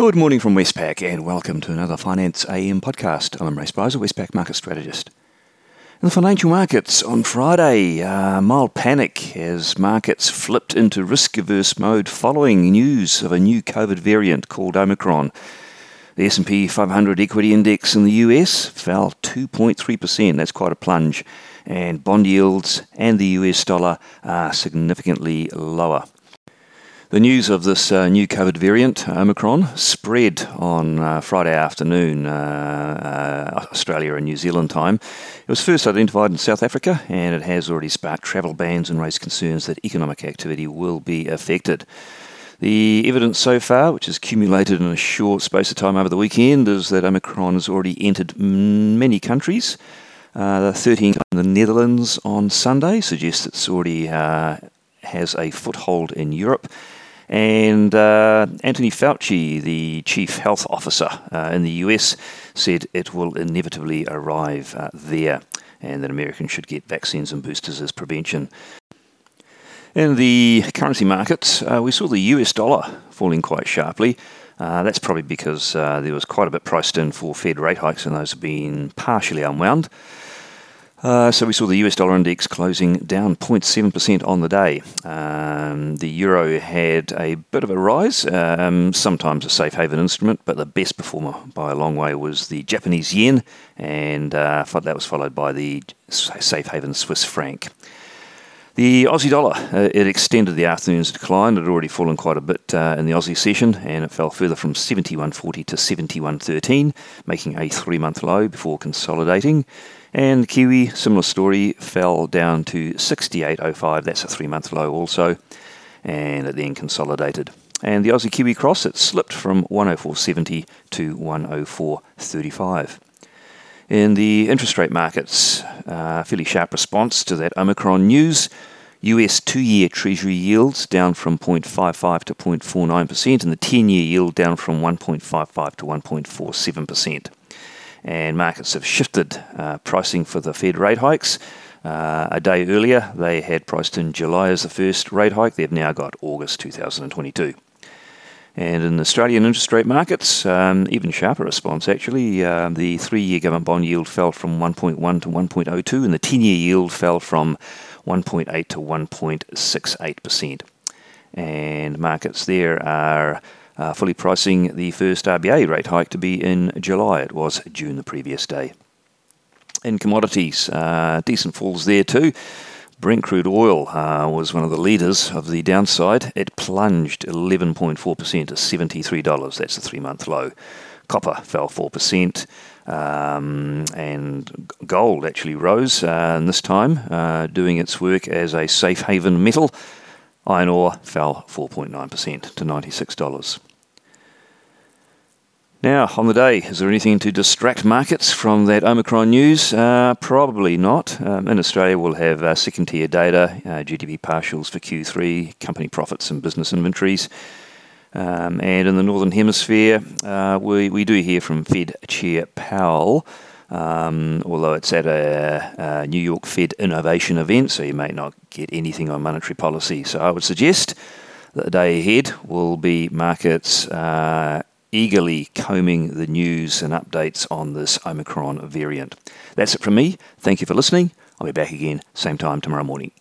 Good morning from Westpac and welcome to another Finance AM podcast. I'm Ray Spicer, Westpac market strategist. In the financial markets on Friday, uh, mild panic as markets flipped into risk averse mode following news of a new COVID variant called Omicron. The S&P 500 equity index in the US fell 2.3%. That's quite a plunge. And bond yields and the US dollar are significantly lower. The news of this uh, new COVID variant, Omicron, spread on uh, Friday afternoon, uh, uh, Australia and New Zealand time. It was first identified in South Africa and it has already sparked travel bans and raised concerns that economic activity will be affected. The evidence so far, which has accumulated in a short space of time over the weekend, is that Omicron has already entered many countries. Uh, the 13 in the Netherlands on Sunday suggests it's already uh, has a foothold in Europe. And uh, Anthony Fauci, the chief health officer uh, in the US, said it will inevitably arrive uh, there and that Americans should get vaccines and boosters as prevention. In the currency markets, uh, we saw the US dollar falling quite sharply. Uh, that's probably because uh, there was quite a bit priced in for Fed rate hikes, and those have been partially unwound. Uh, so we saw the US dollar index closing down 0.7% on the day. Um, the euro had a bit of a rise, um, sometimes a safe haven instrument, but the best performer by a long way was the Japanese yen, and uh, that was followed by the safe haven Swiss franc. The Aussie dollar, uh, it extended the afternoon's decline. It had already fallen quite a bit uh, in the Aussie session, and it fell further from 71.40 to 71.13, making a three-month low before consolidating. And Kiwi, similar story, fell down to 68.05. That's a three month low also. And it then consolidated. And the Aussie Kiwi cross, it slipped from 104.70 to 104.35. In the interest rate markets, uh, fairly sharp response to that Omicron news. US two year Treasury yields down from 0.55 to 0.49%, and the 10 year yield down from 1.55 to 1.47% and markets have shifted uh, pricing for the Fed rate hikes. Uh, a day earlier, they had priced in July as the first rate hike. They've now got August 2022. And in the Australian interest rate markets, um, even sharper response actually. Uh, the three year government bond yield fell from 1.1 to 1.02, and the 10 year yield fell from 1.8 to 1.68%. And markets there are uh, fully pricing the first RBA rate hike to be in July. It was June the previous day. In commodities, uh, decent falls there too. Brent crude oil uh, was one of the leaders of the downside. It plunged 11.4% to $73. That's a three month low. Copper fell 4%. Um, and gold actually rose, uh, and this time uh, doing its work as a safe haven metal. Iron ore fell 4.9% to $96. Now, on the day, is there anything to distract markets from that Omicron news? Uh, probably not. Um, in Australia, we'll have uh, second tier data, uh, GDP partials for Q3, company profits and business inventories. Um, and in the Northern Hemisphere, uh, we, we do hear from Fed Chair Powell, um, although it's at a, a, New York Fed innovation event, so you may not get anything on monetary policy. So I would suggest that the day ahead will be markets uh, eagerly combing the news and updates on this Omicron variant. That's it from me. Thank you for listening. I'll be back again, same time tomorrow morning.